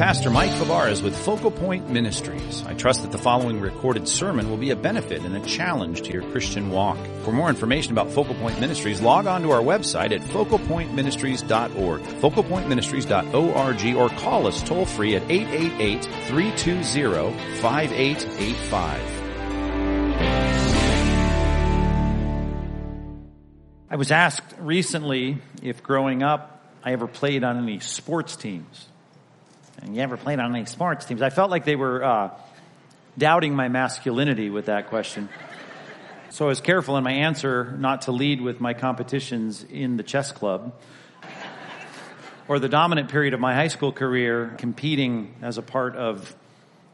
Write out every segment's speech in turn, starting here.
Pastor Mike Fabarez with Focal Point Ministries. I trust that the following recorded sermon will be a benefit and a challenge to your Christian walk. For more information about Focal Point Ministries, log on to our website at focalpointministries.org, focalpointministries.org, or call us toll free at 888-320-5885. I was asked recently if growing up I ever played on any sports teams. And you ever played on any sports teams? I felt like they were uh, doubting my masculinity with that question. So I was careful in my answer not to lead with my competitions in the chess club or the dominant period of my high school career competing as a part of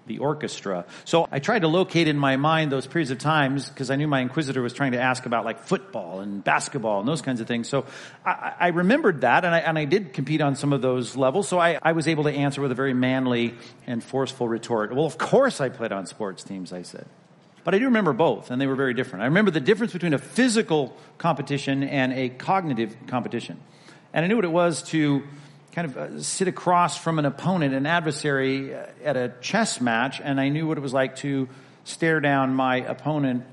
the orchestra. So I tried to locate in my mind those periods of times because I knew my inquisitor was trying to ask about like football and basketball and those kinds of things. So I, I remembered that and I, and I did compete on some of those levels. So I, I was able to answer with a very manly and forceful retort. Well, of course I played on sports teams, I said. But I do remember both, and they were very different. I remember the difference between a physical competition and a cognitive competition. And I knew what it was to kind of uh, sit across from an opponent, an adversary uh, at a chess match, and I knew what it was like to stare down my opponent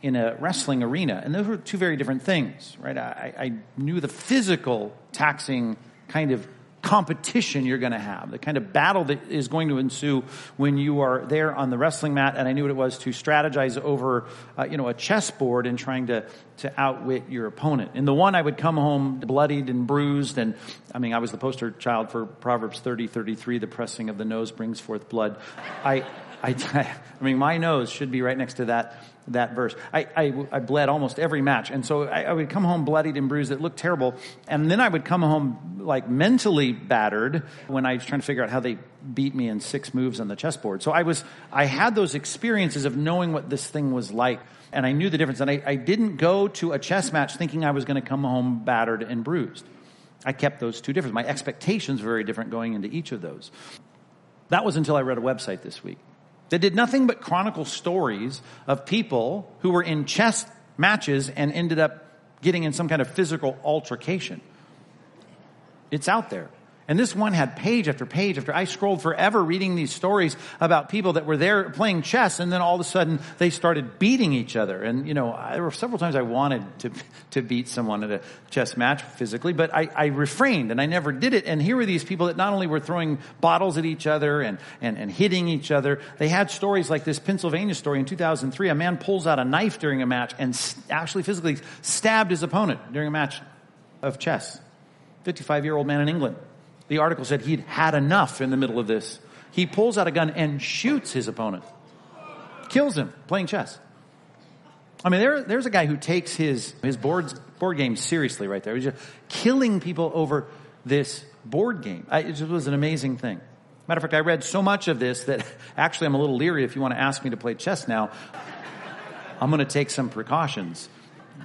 in a wrestling arena. And those were two very different things, right? I, I knew the physical taxing kind of competition you're going to have, the kind of battle that is going to ensue when you are there on the wrestling mat. And I knew what it was to strategize over, uh, you know, a chessboard and trying to, to outwit your opponent. In the one, I would come home bloodied and bruised. And I mean, I was the poster child for Proverbs 30, 33, the pressing of the nose brings forth blood. I, I, I mean, my nose should be right next to that that verse. I, I, I, bled almost every match. And so I, I, would come home bloodied and bruised. It looked terrible. And then I would come home like mentally battered when I was trying to figure out how they beat me in six moves on the chessboard. So I was, I had those experiences of knowing what this thing was like. And I knew the difference. And I, I didn't go to a chess match thinking I was going to come home battered and bruised. I kept those two different. My expectations were very different going into each of those. That was until I read a website this week that did nothing but chronicle stories of people who were in chess matches and ended up getting in some kind of physical altercation. It's out there. And this one had page after page after I scrolled forever reading these stories about people that were there playing chess and then all of a sudden they started beating each other. And, you know, there were several times I wanted to, to beat someone at a chess match physically, but I, I refrained and I never did it. And here were these people that not only were throwing bottles at each other and, and, and hitting each other, they had stories like this Pennsylvania story in 2003. A man pulls out a knife during a match and actually physically stabbed his opponent during a match of chess. 55 year old man in England. The article said he'd had enough in the middle of this. He pulls out a gun and shoots his opponent. Kills him playing chess. I mean, there, there's a guy who takes his, his boards, board game seriously right there. He's just killing people over this board game. I, it was an amazing thing. Matter of fact, I read so much of this that actually I'm a little leery if you want to ask me to play chess now. I'm going to take some precautions.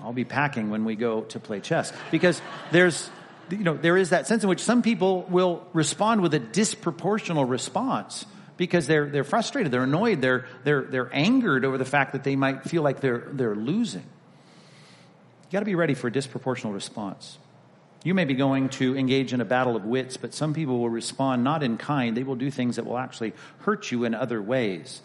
I'll be packing when we go to play chess because there's you know, there is that sense in which some people will respond with a disproportional response because they're, they're frustrated, they're annoyed, they're, they're, they're angered over the fact that they might feel like they're, they're losing. You gotta be ready for a disproportional response. You may be going to engage in a battle of wits, but some people will respond not in kind. They will do things that will actually hurt you in other ways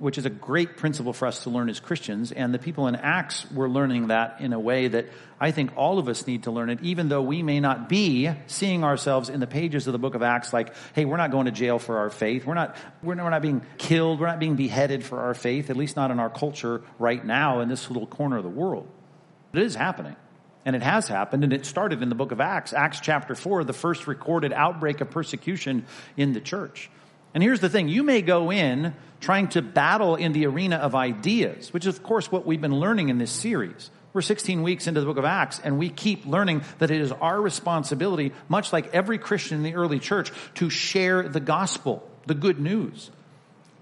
which is a great principle for us to learn as Christians. And the people in Acts were learning that in a way that I think all of us need to learn it, even though we may not be seeing ourselves in the pages of the book of Acts like, hey, we're not going to jail for our faith. We're not, we're not, we're not being killed. We're not being beheaded for our faith, at least not in our culture right now in this little corner of the world. But It is happening. And it has happened, and it started in the book of Acts. Acts chapter 4, the first recorded outbreak of persecution in the church. And here's the thing you may go in trying to battle in the arena of ideas, which is, of course, what we've been learning in this series. We're 16 weeks into the book of Acts, and we keep learning that it is our responsibility, much like every Christian in the early church, to share the gospel, the good news.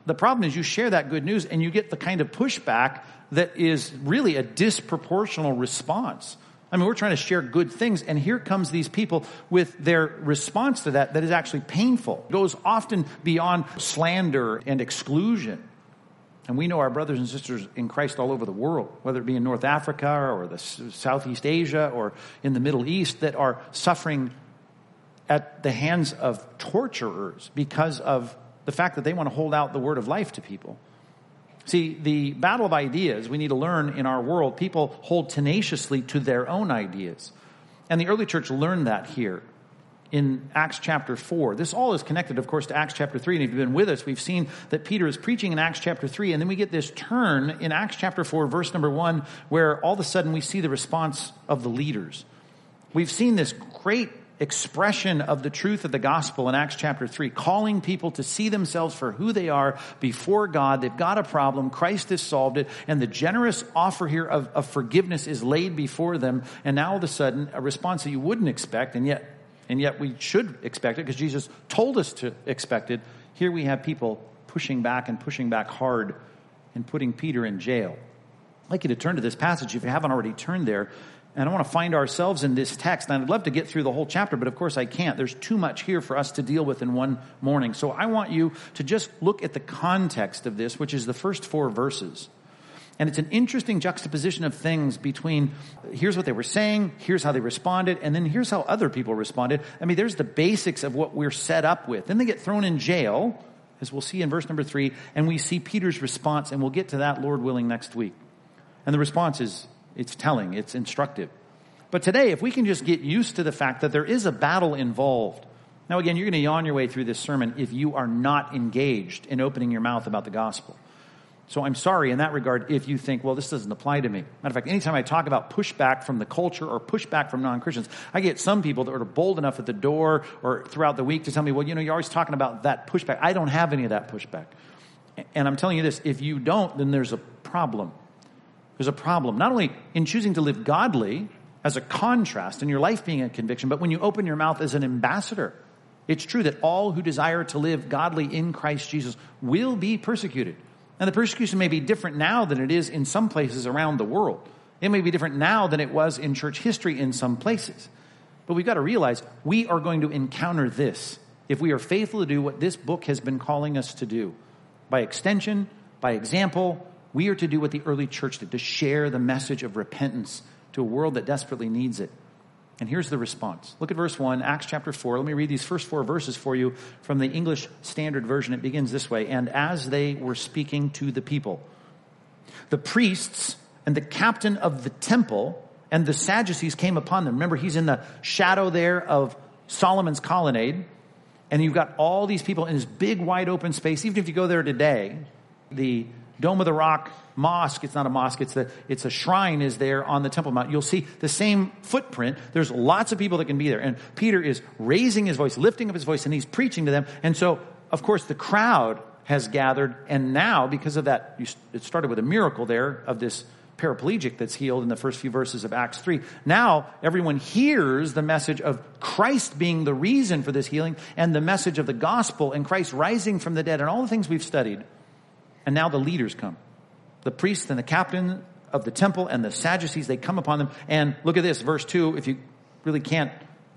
The problem is you share that good news and you get the kind of pushback that is really a disproportional response. I mean, we're trying to share good things, and here comes these people with their response to that that is actually painful. It goes often beyond slander and exclusion. And we know our brothers and sisters in Christ all over the world, whether it be in North Africa or the Southeast Asia or in the Middle East, that are suffering at the hands of torturers because of the fact that they want to hold out the word of life to people. See, the battle of ideas we need to learn in our world, people hold tenaciously to their own ideas. And the early church learned that here in Acts chapter 4. This all is connected, of course, to Acts chapter 3. And if you've been with us, we've seen that Peter is preaching in Acts chapter 3. And then we get this turn in Acts chapter 4, verse number 1, where all of a sudden we see the response of the leaders. We've seen this great expression of the truth of the gospel in Acts chapter 3, calling people to see themselves for who they are before God. They've got a problem. Christ has solved it. And the generous offer here of, of forgiveness is laid before them. And now all of a sudden, a response that you wouldn't expect, and yet, and yet we should expect it because Jesus told us to expect it. Here we have people pushing back and pushing back hard and putting Peter in jail. I'd like you to turn to this passage if you haven't already turned there and I want to find ourselves in this text. And I'd love to get through the whole chapter, but of course I can't. There's too much here for us to deal with in one morning. So I want you to just look at the context of this, which is the first four verses. And it's an interesting juxtaposition of things between here's what they were saying, here's how they responded, and then here's how other people responded. I mean, there's the basics of what we're set up with. Then they get thrown in jail, as we'll see in verse number three, and we see Peter's response, and we'll get to that, Lord willing, next week. And the response is it's telling, it's instructive. But today, if we can just get used to the fact that there is a battle involved. Now, again, you're going to yawn your way through this sermon if you are not engaged in opening your mouth about the gospel. So I'm sorry in that regard if you think, well, this doesn't apply to me. Matter of fact, anytime I talk about pushback from the culture or pushback from non-Christians, I get some people that are bold enough at the door or throughout the week to tell me, well, you know, you're always talking about that pushback. I don't have any of that pushback. And I'm telling you this, if you don't, then there's a problem. There's a problem, not only in choosing to live godly as a contrast in your life being a conviction, but when you open your mouth as an ambassador. It's true that all who desire to live godly in Christ Jesus will be persecuted. And the persecution may be different now than it is in some places around the world. It may be different now than it was in church history in some places. But we've got to realize we are going to encounter this if we are faithful to do what this book has been calling us to do. By extension, by example, we are to do what the early church did to share the message of repentance to a world that desperately needs it. And here's the response. Look at verse 1, Acts chapter 4. Let me read these first four verses for you from the English Standard Version. It begins this way And as they were speaking to the people, the priests and the captain of the temple and the Sadducees came upon them. Remember, he's in the shadow there of Solomon's colonnade. And you've got all these people in this big, wide open space. Even if you go there today, the Dome of the Rock mosque, it's not a mosque, it's, the, it's a shrine is there on the Temple Mount. You'll see the same footprint. There's lots of people that can be there. And Peter is raising his voice, lifting up his voice, and he's preaching to them. And so, of course, the crowd has gathered. And now, because of that, you, it started with a miracle there of this paraplegic that's healed in the first few verses of Acts 3. Now, everyone hears the message of Christ being the reason for this healing and the message of the gospel and Christ rising from the dead and all the things we've studied. And now the leaders come. The priests and the captain of the temple and the Sadducees, they come upon them. And look at this, verse 2. If you really can't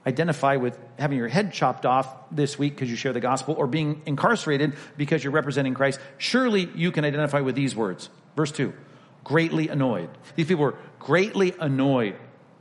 identify with having your head chopped off this week because you share the gospel or being incarcerated because you're representing Christ, surely you can identify with these words. Verse 2 greatly annoyed. These people were greatly annoyed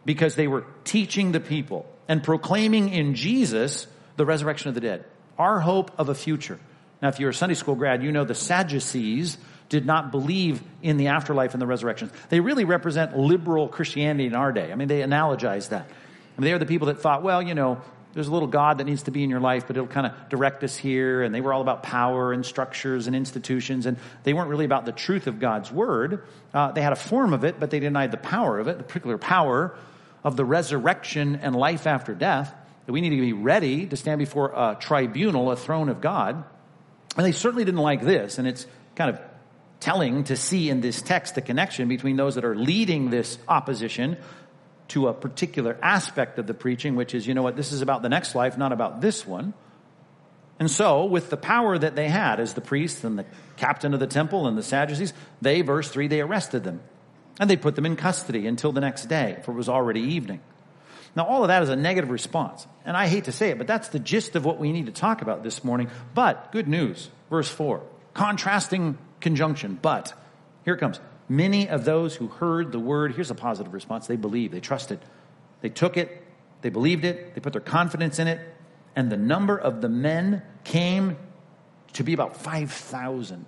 because they were teaching the people and proclaiming in Jesus the resurrection of the dead, our hope of a future. Now, if you're a Sunday school grad, you know the Sadducees did not believe in the afterlife and the resurrection. They really represent liberal Christianity in our day. I mean, they analogize that. I mean, they are the people that thought, well, you know, there's a little God that needs to be in your life, but it'll kind of direct us here. And they were all about power and structures and institutions, and they weren't really about the truth of God's word. Uh, they had a form of it, but they denied the power of it, the particular power of the resurrection and life after death. That we need to be ready to stand before a tribunal, a throne of God. And they certainly didn't like this, and it's kind of telling to see in this text the connection between those that are leading this opposition to a particular aspect of the preaching, which is, you know what, this is about the next life, not about this one. And so, with the power that they had as the priests and the captain of the temple and the Sadducees, they, verse 3, they arrested them. And they put them in custody until the next day, for it was already evening. Now, all of that is a negative response. And I hate to say it, but that's the gist of what we need to talk about this morning. But good news, verse 4. Contrasting conjunction, but here it comes. Many of those who heard the word, here's a positive response. They believed, they trusted, they took it, they believed it, they put their confidence in it, And the number of the men came to be about 5,000.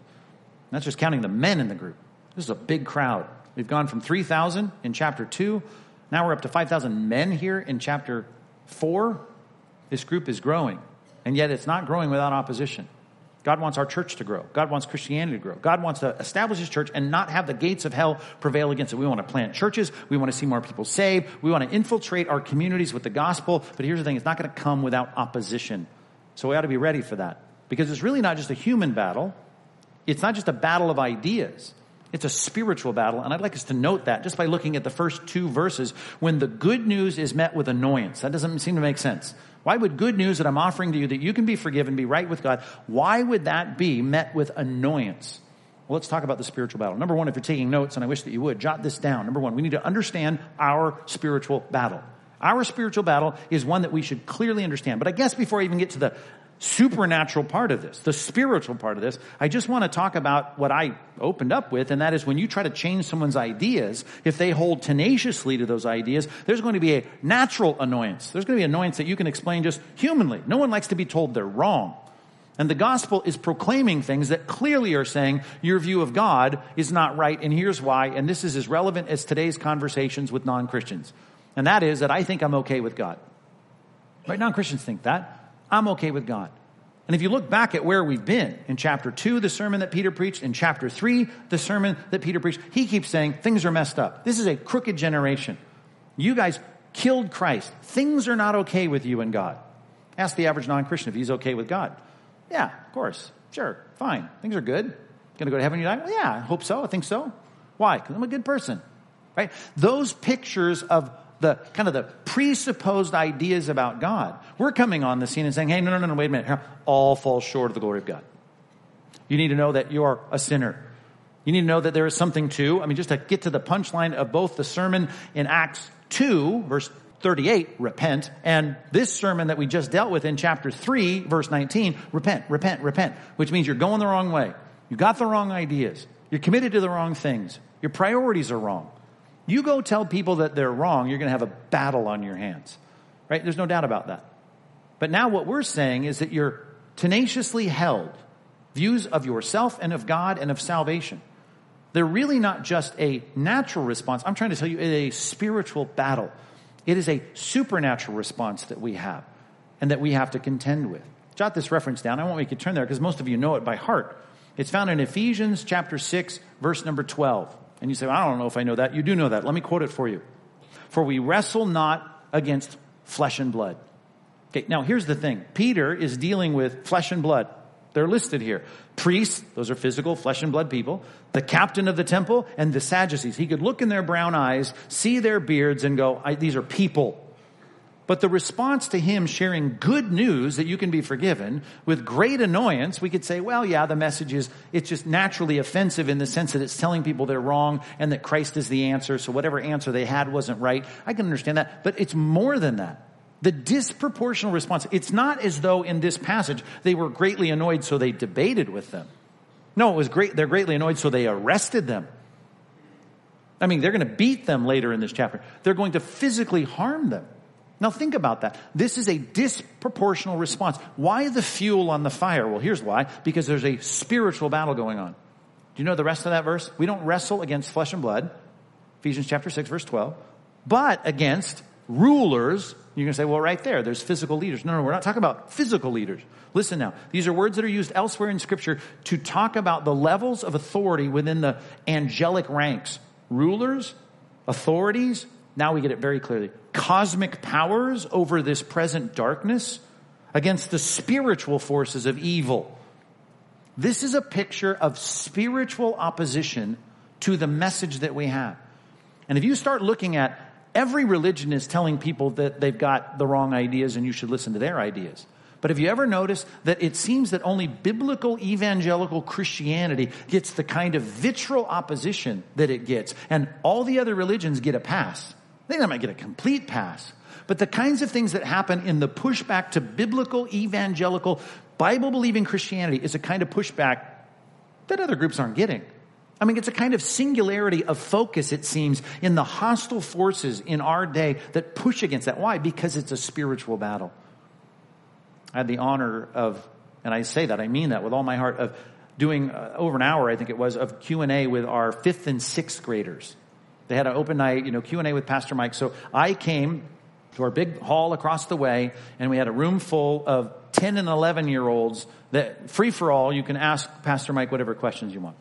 That's just counting the men in the group. This is a big crowd. We've gone from 3,000 in chapter 2. Now we're up to 5,000 men here in chapter 4. This group is growing. And yet it's not growing without opposition. God wants our church to grow. God wants Christianity to grow. God wants to establish his church and not have the gates of hell prevail against it. We want to plant churches. We want to see more people saved. We want to infiltrate our communities with the gospel. But here's the thing. It's not going to come without opposition. So we ought to be ready for that. Because it's really not just a human battle. It's not just a battle of ideas. It's a spiritual battle. And I'd like us to note that just by looking at the first two verses when the good news is met with annoyance. That doesn't seem to make sense. Why would good news that I'm offering to you that you can be forgiven, be right with God, why would that be met with annoyance? Well, let's talk about the spiritual battle. Number one, if you're taking notes, and I wish that you would, jot this down. Number one, we need to understand our spiritual battle. Our spiritual battle is one that we should clearly understand. But I guess before I even get to the supernatural part of this, the spiritual part of this, I just want to talk about what I opened up with, and that is when you try to change someone's ideas, if they hold tenaciously to those ideas, there's going to be a natural annoyance. There's going to be annoyance that you can explain just humanly. No one likes to be told they're wrong. And the gospel is proclaiming things that clearly are saying your view of God is not right, and here's why, and this is as relevant as today's conversations with non-Christians. And that is that I think I'm okay with God. Right? Non-Christians think that. I'm okay with God. And if you look back at where we've been in chapter 2, the sermon that Peter preached, in chapter 3, the sermon that Peter preached, he keeps saying things are messed up. This is a crooked generation. You guys killed Christ. Things are not okay with you and God. Ask the average non Christian if he's okay with God. Yeah, of course. Sure. Fine. Things are good. Going to go to heaven you die? Well, yeah, I hope so. I think so. Why? Because I'm a good person. Right? Those pictures of the kind of the presupposed ideas about God. We're coming on the scene and saying, hey, no, no, no, no wait a minute. All falls short of the glory of God. You need to know that you're a sinner. You need to know that there is something to, I mean, just to get to the punchline of both the sermon in Acts 2, verse 38, repent, and this sermon that we just dealt with in chapter 3, verse 19, repent, repent, repent, which means you're going the wrong way. You got the wrong ideas. You're committed to the wrong things. Your priorities are wrong. You go tell people that they're wrong, you're going to have a battle on your hands. Right? There's no doubt about that. But now what we're saying is that you're tenaciously held views of yourself and of God and of salvation. They're really not just a natural response. I'm trying to tell you, it's a spiritual battle. It is a supernatural response that we have and that we have to contend with. Jot this reference down. I won't make you turn there because most of you know it by heart. It's found in Ephesians chapter 6, verse number 12. And you say, well, I don't know if I know that. You do know that. Let me quote it for you. For we wrestle not against flesh and blood. Okay, now here's the thing. Peter is dealing with flesh and blood. They're listed here. Priests, those are physical, flesh and blood people. The captain of the temple and the Sadducees. He could look in their brown eyes, see their beards, and go, these are people. But the response to him sharing good news that you can be forgiven with great annoyance, we could say, well, yeah, the message is, it's just naturally offensive in the sense that it's telling people they're wrong and that Christ is the answer. So whatever answer they had wasn't right. I can understand that, but it's more than that. The disproportional response, it's not as though in this passage they were greatly annoyed so they debated with them. No, it was great. They're greatly annoyed so they arrested them. I mean, they're going to beat them later in this chapter. They're going to physically harm them. Now think about that. This is a disproportional response. Why the fuel on the fire? Well, here's why. Because there's a spiritual battle going on. Do you know the rest of that verse? We don't wrestle against flesh and blood. Ephesians chapter 6 verse 12. But against rulers. You're going to say, well, right there, there's physical leaders. No, no, we're not talking about physical leaders. Listen now. These are words that are used elsewhere in scripture to talk about the levels of authority within the angelic ranks. Rulers, authorities, now we get it very clearly. Cosmic powers over this present darkness against the spiritual forces of evil. This is a picture of spiritual opposition to the message that we have. And if you start looking at every religion is telling people that they've got the wrong ideas and you should listen to their ideas. But have you ever noticed that it seems that only biblical evangelical Christianity gets the kind of vitriol opposition that it gets, and all the other religions get a pass? I think they might get a complete pass. But the kinds of things that happen in the pushback to biblical, evangelical, Bible believing Christianity is a kind of pushback that other groups aren't getting. I mean, it's a kind of singularity of focus, it seems, in the hostile forces in our day that push against that. Why? Because it's a spiritual battle. I had the honor of, and I say that, I mean that with all my heart, of doing uh, over an hour, I think it was, of Q&A with our fifth and sixth graders. They had an open night, you know, Q&A with Pastor Mike. So I came to our big hall across the way, and we had a room full of 10 and 11 year olds that free for all, you can ask Pastor Mike whatever questions you want.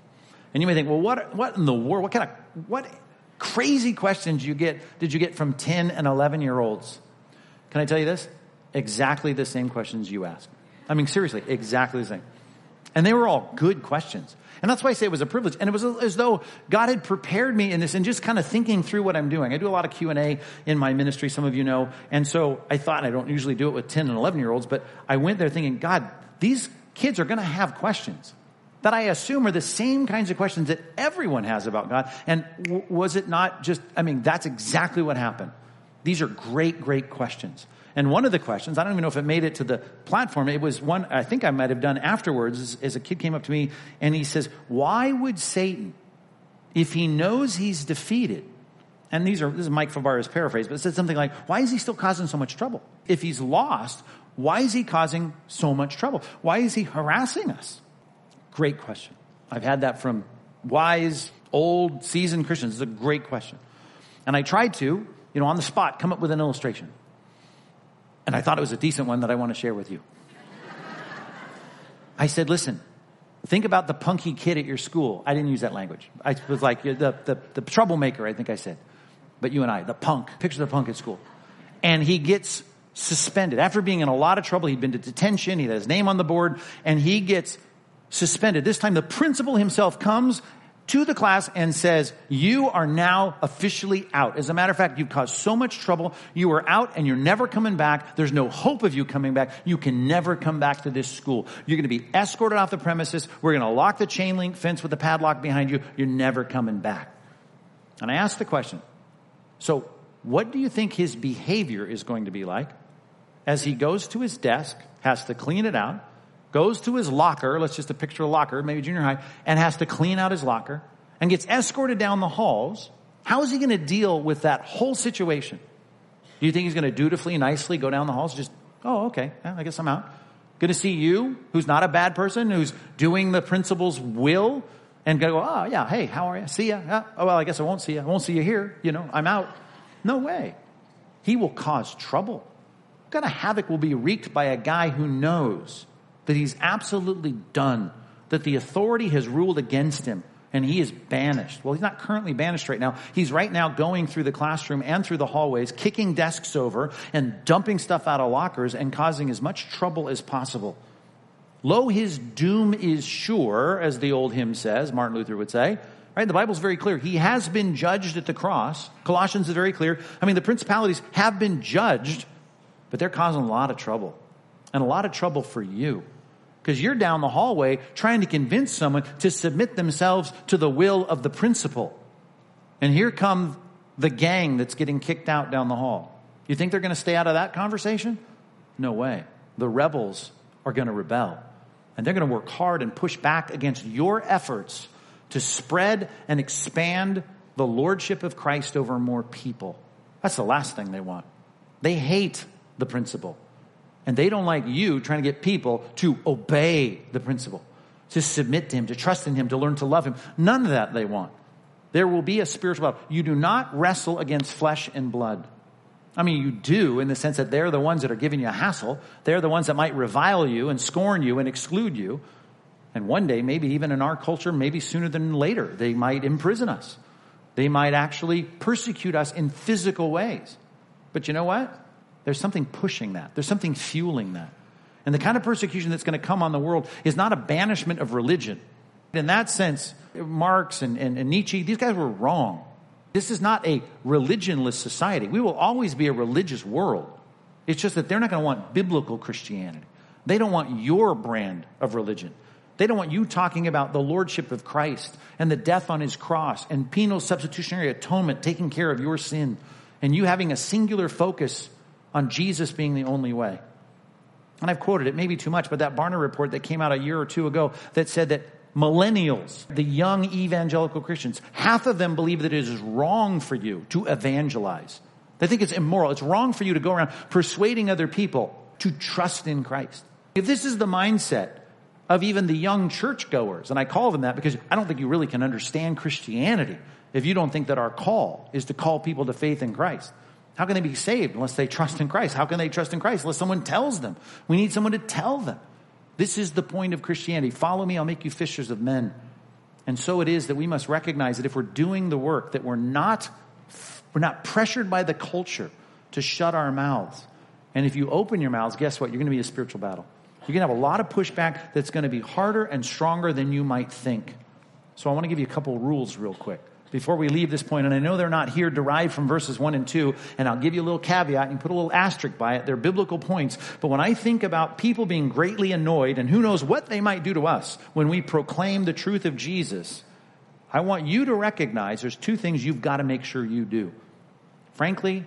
And you may think, well, what, what in the world, what kind of, what crazy questions you get, did you get from 10 and 11 year olds? Can I tell you this? Exactly the same questions you ask. I mean, seriously, exactly the same. And they were all good questions. And that's why I say it was a privilege. And it was as though God had prepared me in this and just kind of thinking through what I'm doing. I do a lot of Q&A in my ministry, some of you know. And so I thought, I don't usually do it with 10 and 11 year olds, but I went there thinking, God, these kids are going to have questions that I assume are the same kinds of questions that everyone has about God. And w- was it not just, I mean, that's exactly what happened. These are great, great questions. And one of the questions, I don't even know if it made it to the platform, it was one I think I might have done afterwards, as a kid came up to me and he says, Why would Satan, if he knows he's defeated, and these are, this is Mike Fabarez's paraphrase, but it said something like, Why is he still causing so much trouble? If he's lost, why is he causing so much trouble? Why is he harassing us? Great question. I've had that from wise, old, seasoned Christians. It's a great question. And I tried to, you know, on the spot, come up with an illustration. And I thought it was a decent one that I want to share with you. I said, listen, think about the punky kid at your school. I didn't use that language. I was like the, the, the troublemaker, I think I said. But you and I, the punk. Picture the punk at school. And he gets suspended. After being in a lot of trouble, he'd been to detention, he had his name on the board, and he gets suspended. This time the principal himself comes to the class and says, you are now officially out. As a matter of fact, you've caused so much trouble. You are out and you're never coming back. There's no hope of you coming back. You can never come back to this school. You're going to be escorted off the premises. We're going to lock the chain link fence with the padlock behind you. You're never coming back. And I asked the question, so what do you think his behavior is going to be like as he goes to his desk, has to clean it out, goes to his locker, let's just a picture of a locker, maybe junior high, and has to clean out his locker and gets escorted down the halls, how is he going to deal with that whole situation? Do you think he's going to dutifully, nicely go down the halls? Just, oh, okay, yeah, I guess I'm out. Going to see you, who's not a bad person, who's doing the principal's will, and go, oh, yeah, hey, how are you? See ya. Yeah. Oh, well, I guess I won't see you. I won't see you here. You know, I'm out. No way. He will cause trouble. What kind of havoc will be wreaked by a guy who knows that he's absolutely done, that the authority has ruled against him, and he is banished. Well, he's not currently banished right now. He's right now going through the classroom and through the hallways, kicking desks over and dumping stuff out of lockers and causing as much trouble as possible. Lo, his doom is sure, as the old hymn says, Martin Luther would say. Right? The Bible's very clear. He has been judged at the cross. Colossians is very clear. I mean, the principalities have been judged, but they're causing a lot of trouble. And a lot of trouble for you. Because you're down the hallway trying to convince someone to submit themselves to the will of the principal. And here come the gang that's getting kicked out down the hall. You think they're going to stay out of that conversation? No way. The rebels are going to rebel. And they're going to work hard and push back against your efforts to spread and expand the lordship of Christ over more people. That's the last thing they want. They hate the principal. And they don't like you trying to get people to obey the principal, to submit to him, to trust in him, to learn to love him. None of that they want. There will be a spiritual battle. You do not wrestle against flesh and blood. I mean, you do in the sense that they're the ones that are giving you a hassle. They're the ones that might revile you and scorn you and exclude you. And one day, maybe even in our culture, maybe sooner than later, they might imprison us. They might actually persecute us in physical ways. But you know what? There's something pushing that. There's something fueling that. And the kind of persecution that's going to come on the world is not a banishment of religion. In that sense, Marx and, and, and Nietzsche, these guys were wrong. This is not a religionless society. We will always be a religious world. It's just that they're not going to want biblical Christianity. They don't want your brand of religion. They don't want you talking about the lordship of Christ and the death on his cross and penal substitutionary atonement taking care of your sin and you having a singular focus on Jesus being the only way. And I've quoted it, maybe too much, but that Barna report that came out a year or two ago that said that millennials, the young evangelical Christians, half of them believe that it is wrong for you to evangelize. They think it's immoral. It's wrong for you to go around persuading other people to trust in Christ. If this is the mindset of even the young churchgoers, and I call them that because I don't think you really can understand Christianity if you don't think that our call is to call people to faith in Christ. How can they be saved unless they trust in Christ? How can they trust in Christ unless someone tells them? We need someone to tell them. This is the point of Christianity. Follow me, I'll make you fishers of men. And so it is that we must recognize that if we're doing the work, that we're not, we're not pressured by the culture to shut our mouths. And if you open your mouths, guess what? You're going to be a spiritual battle. You're going to have a lot of pushback that's going to be harder and stronger than you might think. So I want to give you a couple rules real quick before we leave this point, and I know they're not here derived from verses 1 and 2, and I'll give you a little caveat and put a little asterisk by it. They're biblical points. But when I think about people being greatly annoyed, and who knows what they might do to us when we proclaim the truth of Jesus, I want you to recognize there's two things you've got to make sure you do. Frankly,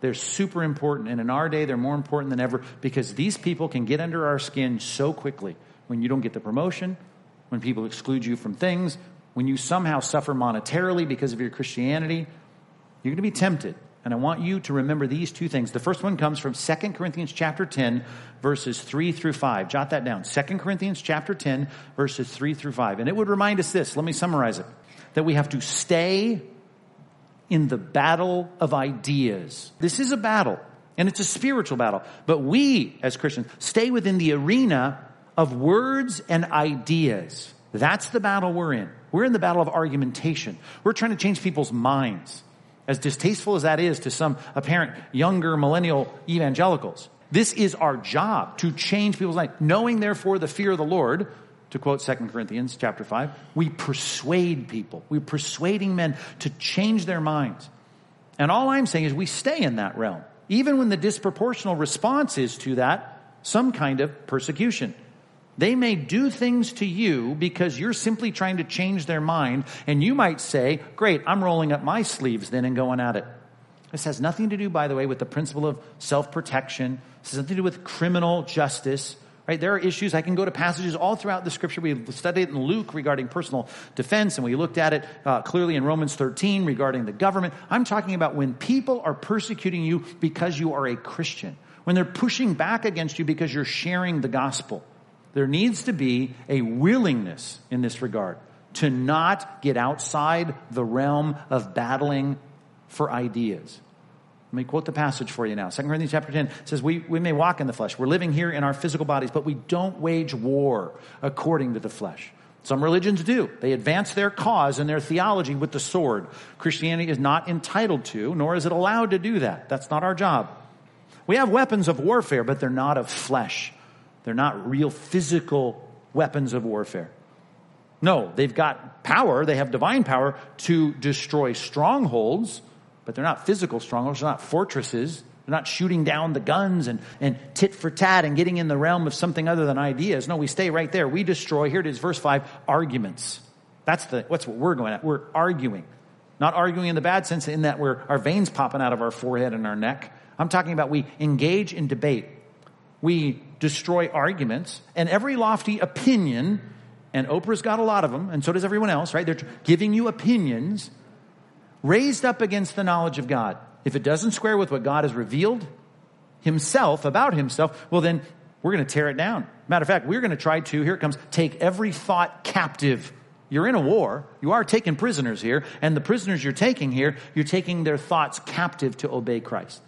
they're super important, and in our day, they're more important than ever because these people can get under our skin so quickly when you don't get the promotion, when people exclude you from things, when you somehow suffer monetarily because of your Christianity, you're going to be tempted. And I want you to remember these two things. The first one comes from 2 Corinthians chapter 10, verses 3 through 5. Jot that down. 2 Corinthians chapter 10, verses 3 through 5. And it would remind us this. Let me summarize it. That we have to stay in the battle of ideas. This is a battle, and it's a spiritual battle. But we, as Christians, stay within the arena of words and ideas. That's the battle we're in. We're in the battle of argumentation. We're trying to change people's minds. As distasteful as that is to some apparent younger millennial evangelicals, this is our job to change people's minds. Knowing therefore the fear of the Lord, to quote 2 Corinthians chapter 5, we persuade people. We're persuading men to change their minds. And all I'm saying is we stay in that realm, even when the disproportional response is to that some kind of persecution. They may do things to you because you're simply trying to change their mind, and you might say, Great, I'm rolling up my sleeves then and going at it. This has nothing to do, by the way, with the principle of self protection. This has nothing to do with criminal justice. Right? There are issues. I can go to passages all throughout the scripture. We studied it in Luke regarding personal defense, and we looked at it uh, clearly in Romans 13 regarding the government. I'm talking about when people are persecuting you because you are a Christian, when they're pushing back against you because you're sharing the gospel. There needs to be a willingness in this regard to not get outside the realm of battling for ideas. Let me quote the passage for you now. 2 Corinthians chapter 10 says, we, we may walk in the flesh. We're living here in our physical bodies, but we don't wage war according to the flesh. Some religions do. They advance their cause and their theology with the sword. Christianity is not entitled to, nor is it allowed to do that. That's not our job. We have weapons of warfare, but they're not of flesh. They're not real physical weapons of warfare. No, they've got power, they have divine power to destroy strongholds, but they're not physical strongholds, they're not fortresses. They're not shooting down the guns and, and tit for tat and getting in the realm of something other than ideas. No, we stay right there. We destroy, here it is, verse 5, arguments. That's the, what's what we're going at. We're arguing. Not arguing in the bad sense in that we're, our veins popping out of our forehead and our neck. I'm talking about we engage in debate. We destroy arguments and every lofty opinion, and Oprah's got a lot of them, and so does everyone else, right? They're giving you opinions raised up against the knowledge of God. If it doesn't square with what God has revealed himself about himself, well, then we're going to tear it down. Matter of fact, we're going to try to, here it comes, take every thought captive. You're in a war. You are taking prisoners here. And the prisoners you're taking here, you're taking their thoughts captive to obey Christ.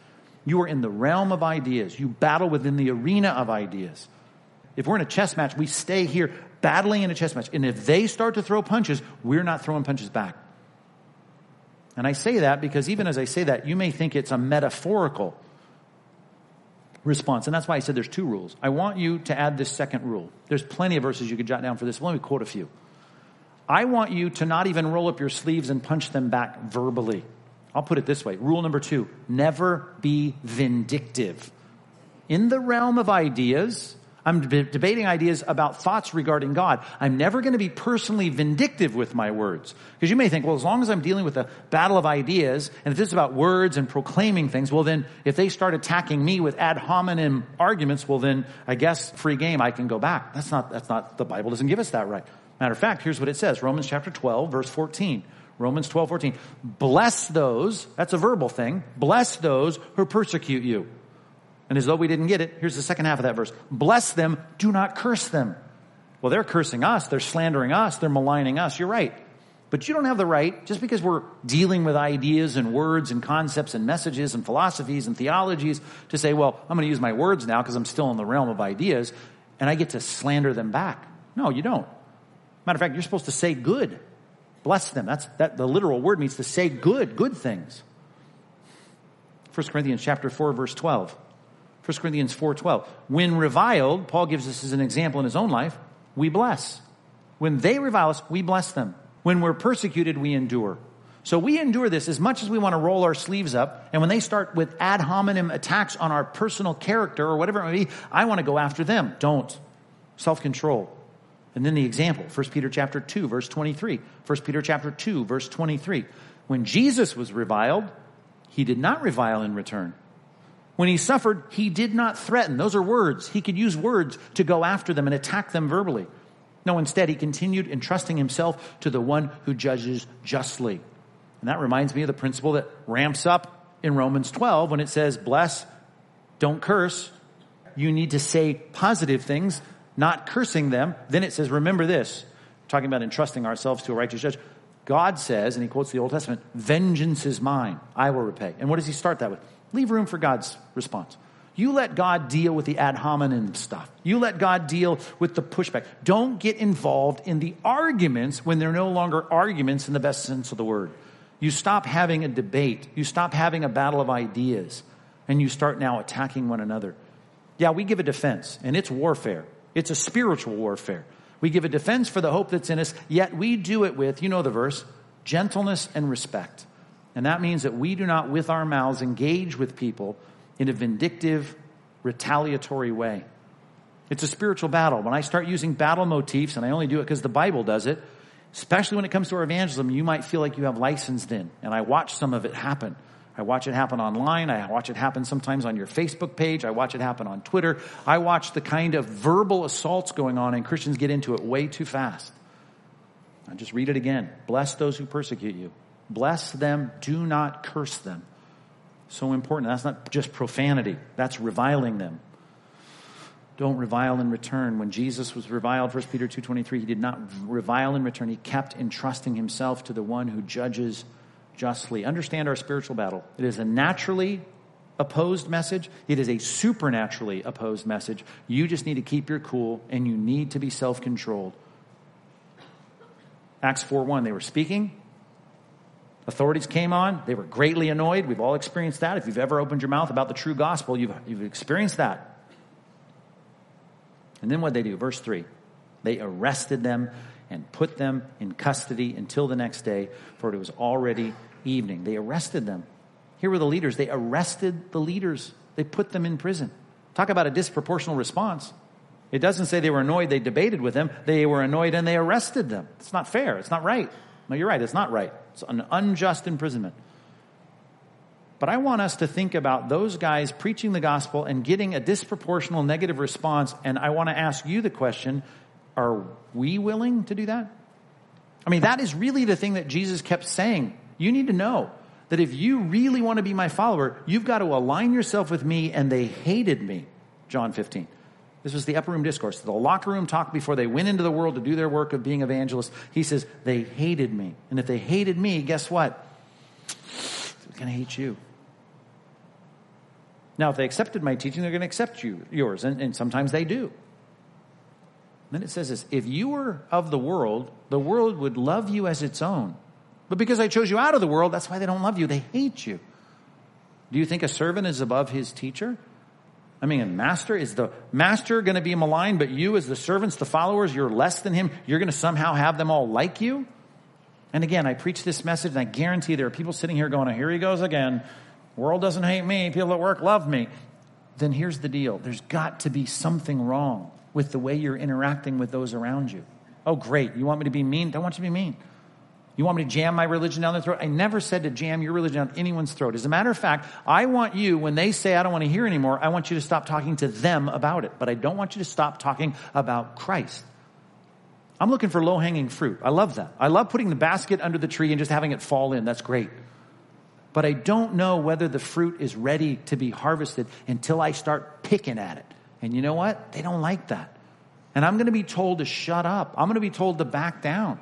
You are in the realm of ideas. You battle within the arena of ideas. If we're in a chess match, we stay here battling in a chess match. And if they start to throw punches, we're not throwing punches back. And I say that because even as I say that, you may think it's a metaphorical response. And that's why I said there's two rules. I want you to add this second rule. There's plenty of verses you could jot down for this. Let me quote a few. I want you to not even roll up your sleeves and punch them back verbally. I'll put it this way. Rule number two, never be vindictive. In the realm of ideas, I'm debating ideas about thoughts regarding God. I'm never going to be personally vindictive with my words. Because you may think, well, as long as I'm dealing with a battle of ideas, and if this is about words and proclaiming things, well then, if they start attacking me with ad hominem arguments, well then, I guess free game, I can go back. That's not, that's not, the Bible doesn't give us that right. Matter of fact, here's what it says. Romans chapter 12, verse 14. Romans 12, 14. Bless those, that's a verbal thing, bless those who persecute you. And as though we didn't get it, here's the second half of that verse. Bless them, do not curse them. Well, they're cursing us, they're slandering us, they're maligning us. You're right. But you don't have the right, just because we're dealing with ideas and words and concepts and messages and philosophies and theologies, to say, well, I'm going to use my words now because I'm still in the realm of ideas, and I get to slander them back. No, you don't. Matter of fact, you're supposed to say good. Bless them. That's that the literal word means to say good, good things. 1 Corinthians chapter 4, verse 12. 1 Corinthians 4 12. When reviled, Paul gives us as an example in his own life, we bless. When they revile us, we bless them. When we're persecuted, we endure. So we endure this as much as we want to roll our sleeves up. And when they start with ad hominem attacks on our personal character or whatever it may be, I want to go after them. Don't. Self control. And then the example, 1 Peter chapter 2, verse 23. 1 Peter chapter 2, verse 23. When Jesus was reviled, he did not revile in return. When he suffered, he did not threaten. Those are words. He could use words to go after them and attack them verbally. No, instead, he continued entrusting himself to the one who judges justly. And that reminds me of the principle that ramps up in Romans 12 when it says, bless, don't curse. You need to say positive things not cursing them. Then it says, remember this, talking about entrusting ourselves to a righteous judge. God says, and he quotes the Old Testament, vengeance is mine, I will repay. And what does he start that with? Leave room for God's response. You let God deal with the ad hominem stuff. You let God deal with the pushback. Don't get involved in the arguments when they're no longer arguments in the best sense of the word. You stop having a debate. You stop having a battle of ideas. And you start now attacking one another. Yeah, we give a defense, and it's warfare. It's a spiritual warfare. We give a defense for the hope that's in us, yet we do it with, you know the verse, gentleness and respect. And that means that we do not, with our mouths, engage with people in a vindictive, retaliatory way. It's a spiritual battle. When I start using battle motifs, and I only do it because the Bible does it, especially when it comes to our evangelism, you might feel like you have license in. And I watch some of it happen. I watch it happen online. I watch it happen sometimes on your Facebook page. I watch it happen on Twitter. I watch the kind of verbal assaults going on and Christians get into it way too fast. I just read it again. Bless those who persecute you. Bless them. Do not curse them. So important. That's not just profanity. That's reviling them. Don't revile in return. When Jesus was reviled, 1 Peter 2.23, he did not revile in return. He kept entrusting himself to the one who judges justly. Understand our spiritual battle. It is a naturally opposed message. It is a supernaturally opposed message. You just need to keep your cool and you need to be self-controlled. Acts 4:1 they were speaking. Authorities came on. They were greatly annoyed. We've all experienced that. If you've ever opened your mouth about the true gospel, you've, you've experienced that. And then what they do? Verse 3. They arrested them and put them in custody until the next day, for it was already evening. They arrested them. Here were the leaders. They arrested the leaders, they put them in prison. Talk about a disproportional response. It doesn't say they were annoyed, they debated with them. They were annoyed and they arrested them. It's not fair. It's not right. No, you're right. It's not right. It's an unjust imprisonment. But I want us to think about those guys preaching the gospel and getting a disproportional negative response. And I want to ask you the question are we willing to do that? I mean, that is really the thing that Jesus kept saying. You need to know that if you really want to be my follower, you've got to align yourself with me, and they hated me. John 15. This was the upper room discourse, the locker room talk before they went into the world to do their work of being evangelists. He says, They hated me. And if they hated me, guess what? They're going to hate you. Now, if they accepted my teaching, they're going to accept you, yours. And, and sometimes they do. Then it says this If you were of the world, the world would love you as its own. But because I chose you out of the world, that's why they don't love you. They hate you. Do you think a servant is above his teacher? I mean, a master is the master going to be maligned, but you, as the servants, the followers, you're less than him. You're going to somehow have them all like you. And again, I preach this message, and I guarantee there are people sitting here going, oh, "Here he goes again. World doesn't hate me. People at work love me." Then here's the deal: there's got to be something wrong with the way you're interacting with those around you. Oh, great. You want me to be mean? Don't want you to be mean. You want me to jam my religion down their throat? I never said to jam your religion down anyone's throat. As a matter of fact, I want you, when they say I don't want to hear anymore, I want you to stop talking to them about it. But I don't want you to stop talking about Christ. I'm looking for low hanging fruit. I love that. I love putting the basket under the tree and just having it fall in. That's great. but I don't know whether the fruit is ready to be harvested until I start picking at it. And you know what? They don't like that. And I'm going to be told to shut up. I'm going to be told to back down.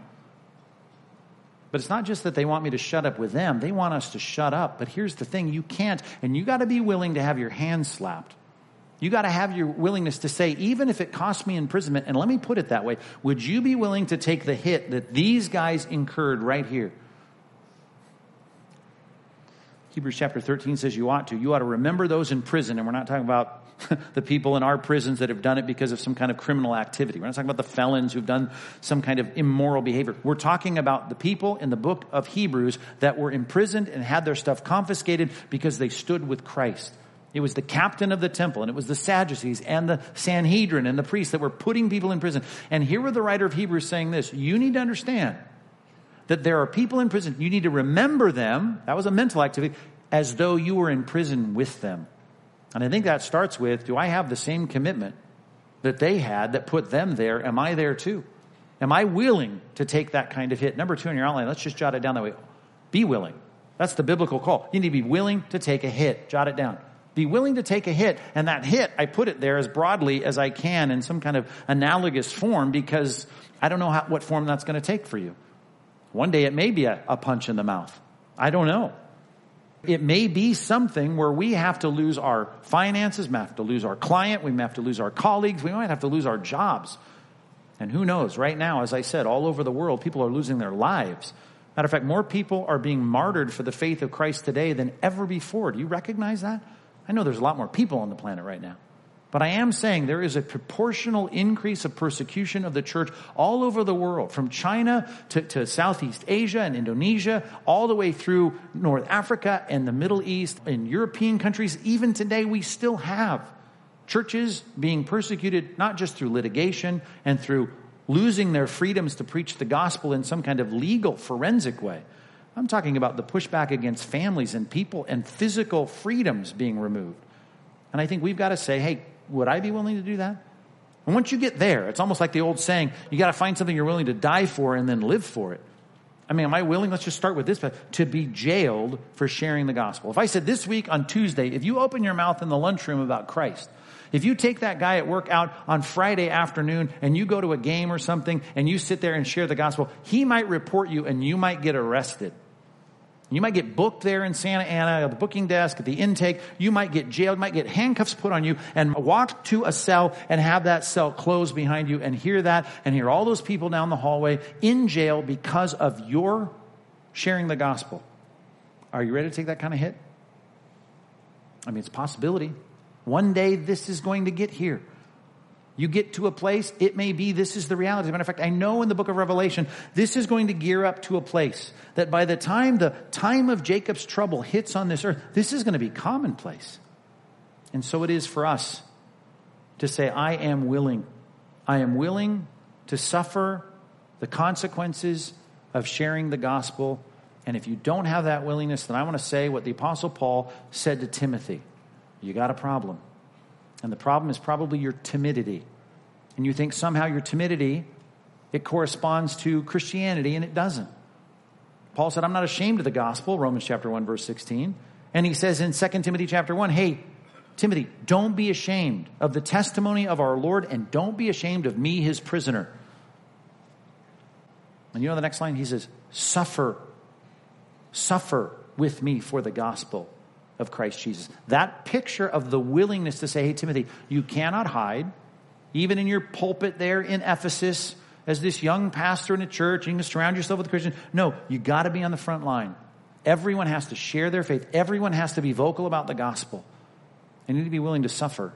But it's not just that they want me to shut up with them, they want us to shut up. But here's the thing you can't, and you got to be willing to have your hands slapped. You got to have your willingness to say, even if it costs me imprisonment, and let me put it that way, would you be willing to take the hit that these guys incurred right here? Hebrews chapter 13 says you ought to. You ought to remember those in prison, and we're not talking about the people in our prisons that have done it because of some kind of criminal activity. We're not talking about the felons who've done some kind of immoral behavior. We're talking about the people in the book of Hebrews that were imprisoned and had their stuff confiscated because they stood with Christ. It was the captain of the temple, and it was the Sadducees and the Sanhedrin and the priests that were putting people in prison. And here were the writer of Hebrews saying this You need to understand that there are people in prison. You need to remember them. That was a mental activity, as though you were in prison with them. And I think that starts with do I have the same commitment that they had that put them there? Am I there too? Am I willing to take that kind of hit? Number two on your outline, let's just jot it down that way. Be willing. That's the biblical call. You need to be willing to take a hit. Jot it down. Be willing to take a hit. And that hit, I put it there as broadly as I can in some kind of analogous form because I don't know how, what form that's going to take for you. One day it may be a, a punch in the mouth. I don't know. It may be something where we have to lose our finances, we have to lose our client, we may have to lose our colleagues, we might have to lose our jobs. And who knows, right now, as I said, all over the world, people are losing their lives. Matter of fact, more people are being martyred for the faith of Christ today than ever before. Do you recognize that? I know there's a lot more people on the planet right now. But I am saying there is a proportional increase of persecution of the church all over the world, from China to, to, Southeast Asia and Indonesia, all the way through North Africa and the Middle East and European countries. Even today, we still have churches being persecuted, not just through litigation and through losing their freedoms to preach the gospel in some kind of legal, forensic way. I'm talking about the pushback against families and people and physical freedoms being removed. And I think we've got to say, hey, would I be willing to do that? And once you get there, it's almost like the old saying, you got to find something you're willing to die for and then live for it. I mean, am I willing? Let's just start with this, but to be jailed for sharing the gospel. If I said this week on Tuesday, if you open your mouth in the lunchroom about Christ, if you take that guy at work out on Friday afternoon and you go to a game or something and you sit there and share the gospel, he might report you and you might get arrested. You might get booked there in Santa Ana at the booking desk, at the intake. You might get jailed, you might get handcuffs put on you and walk to a cell and have that cell closed behind you and hear that and hear all those people down the hallway in jail because of your sharing the gospel. Are you ready to take that kind of hit? I mean, it's a possibility. One day this is going to get here. You get to a place, it may be this is the reality. As a matter of fact, I know in the book of Revelation, this is going to gear up to a place that by the time the time of Jacob's trouble hits on this earth, this is going to be commonplace. And so it is for us to say, I am willing. I am willing to suffer the consequences of sharing the gospel. And if you don't have that willingness, then I want to say what the Apostle Paul said to Timothy You got a problem. And the problem is probably your timidity. And you think somehow your timidity, it corresponds to Christianity, and it doesn't. Paul said, I'm not ashamed of the gospel, Romans chapter 1, verse 16. And he says in 2 Timothy chapter 1, hey, Timothy, don't be ashamed of the testimony of our Lord, and don't be ashamed of me, his prisoner. And you know the next line? He says, suffer, suffer with me for the gospel of Christ Jesus. That picture of the willingness to say, hey, Timothy, you cannot hide, even in your pulpit there in Ephesus, as this young pastor in a church, you can surround yourself with Christians. No, you got to be on the front line. Everyone has to share their faith. Everyone has to be vocal about the gospel. And you need to be willing to suffer.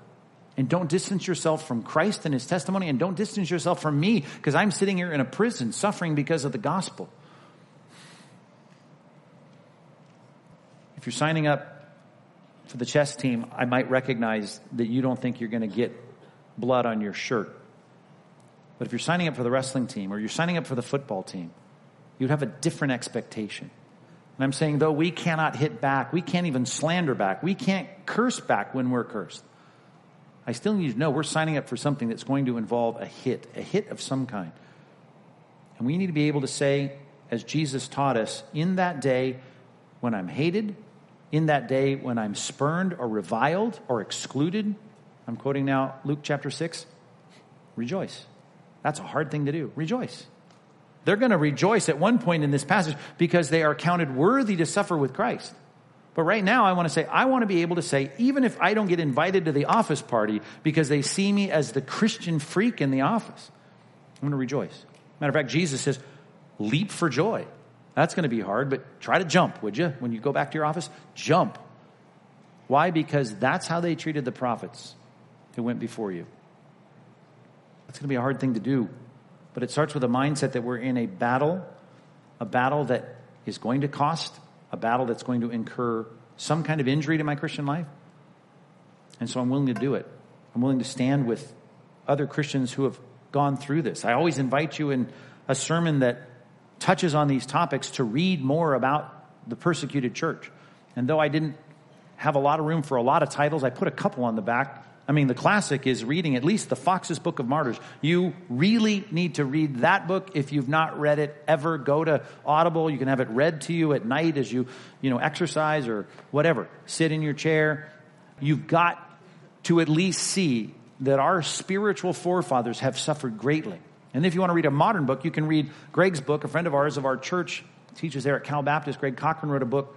And don't distance yourself from Christ and his testimony, and don't distance yourself from me because I'm sitting here in a prison suffering because of the gospel. If you're signing up for the chess team, I might recognize that you don't think you're going to get blood on your shirt. But if you're signing up for the wrestling team or you're signing up for the football team, you'd have a different expectation. And I'm saying, though we cannot hit back, we can't even slander back, we can't curse back when we're cursed. I still need to know we're signing up for something that's going to involve a hit, a hit of some kind. And we need to be able to say, as Jesus taught us, in that day, when I'm hated, in that day when I'm spurned or reviled or excluded. I'm quoting now Luke chapter 6. Rejoice. That's a hard thing to do. Rejoice. They're going to rejoice at one point in this passage because they are counted worthy to suffer with Christ. But right now, I want to say, I want to be able to say, even if I don't get invited to the office party because they see me as the Christian freak in the office, I'm going to rejoice. Matter of fact, Jesus says, leap for joy. That's going to be hard, but try to jump, would you? When you go back to your office, jump. Why? Because that's how they treated the prophets who went before you. That's going to be a hard thing to do, but it starts with a mindset that we're in a battle, a battle that is going to cost, a battle that's going to incur some kind of injury to my Christian life. And so I'm willing to do it. I'm willing to stand with other Christians who have gone through this. I always invite you in a sermon that touches on these topics to read more about the persecuted church. And though I didn't have a lot of room for a lot of titles, I put a couple on the back I mean, the classic is reading at least the Fox's Book of Martyrs. You really need to read that book if you've not read it ever. Go to Audible. You can have it read to you at night as you, you know, exercise or whatever. Sit in your chair. You've got to at least see that our spiritual forefathers have suffered greatly. And if you want to read a modern book, you can read Greg's book. A friend of ours of our church teaches there at Cal Baptist. Greg Cochran wrote a book,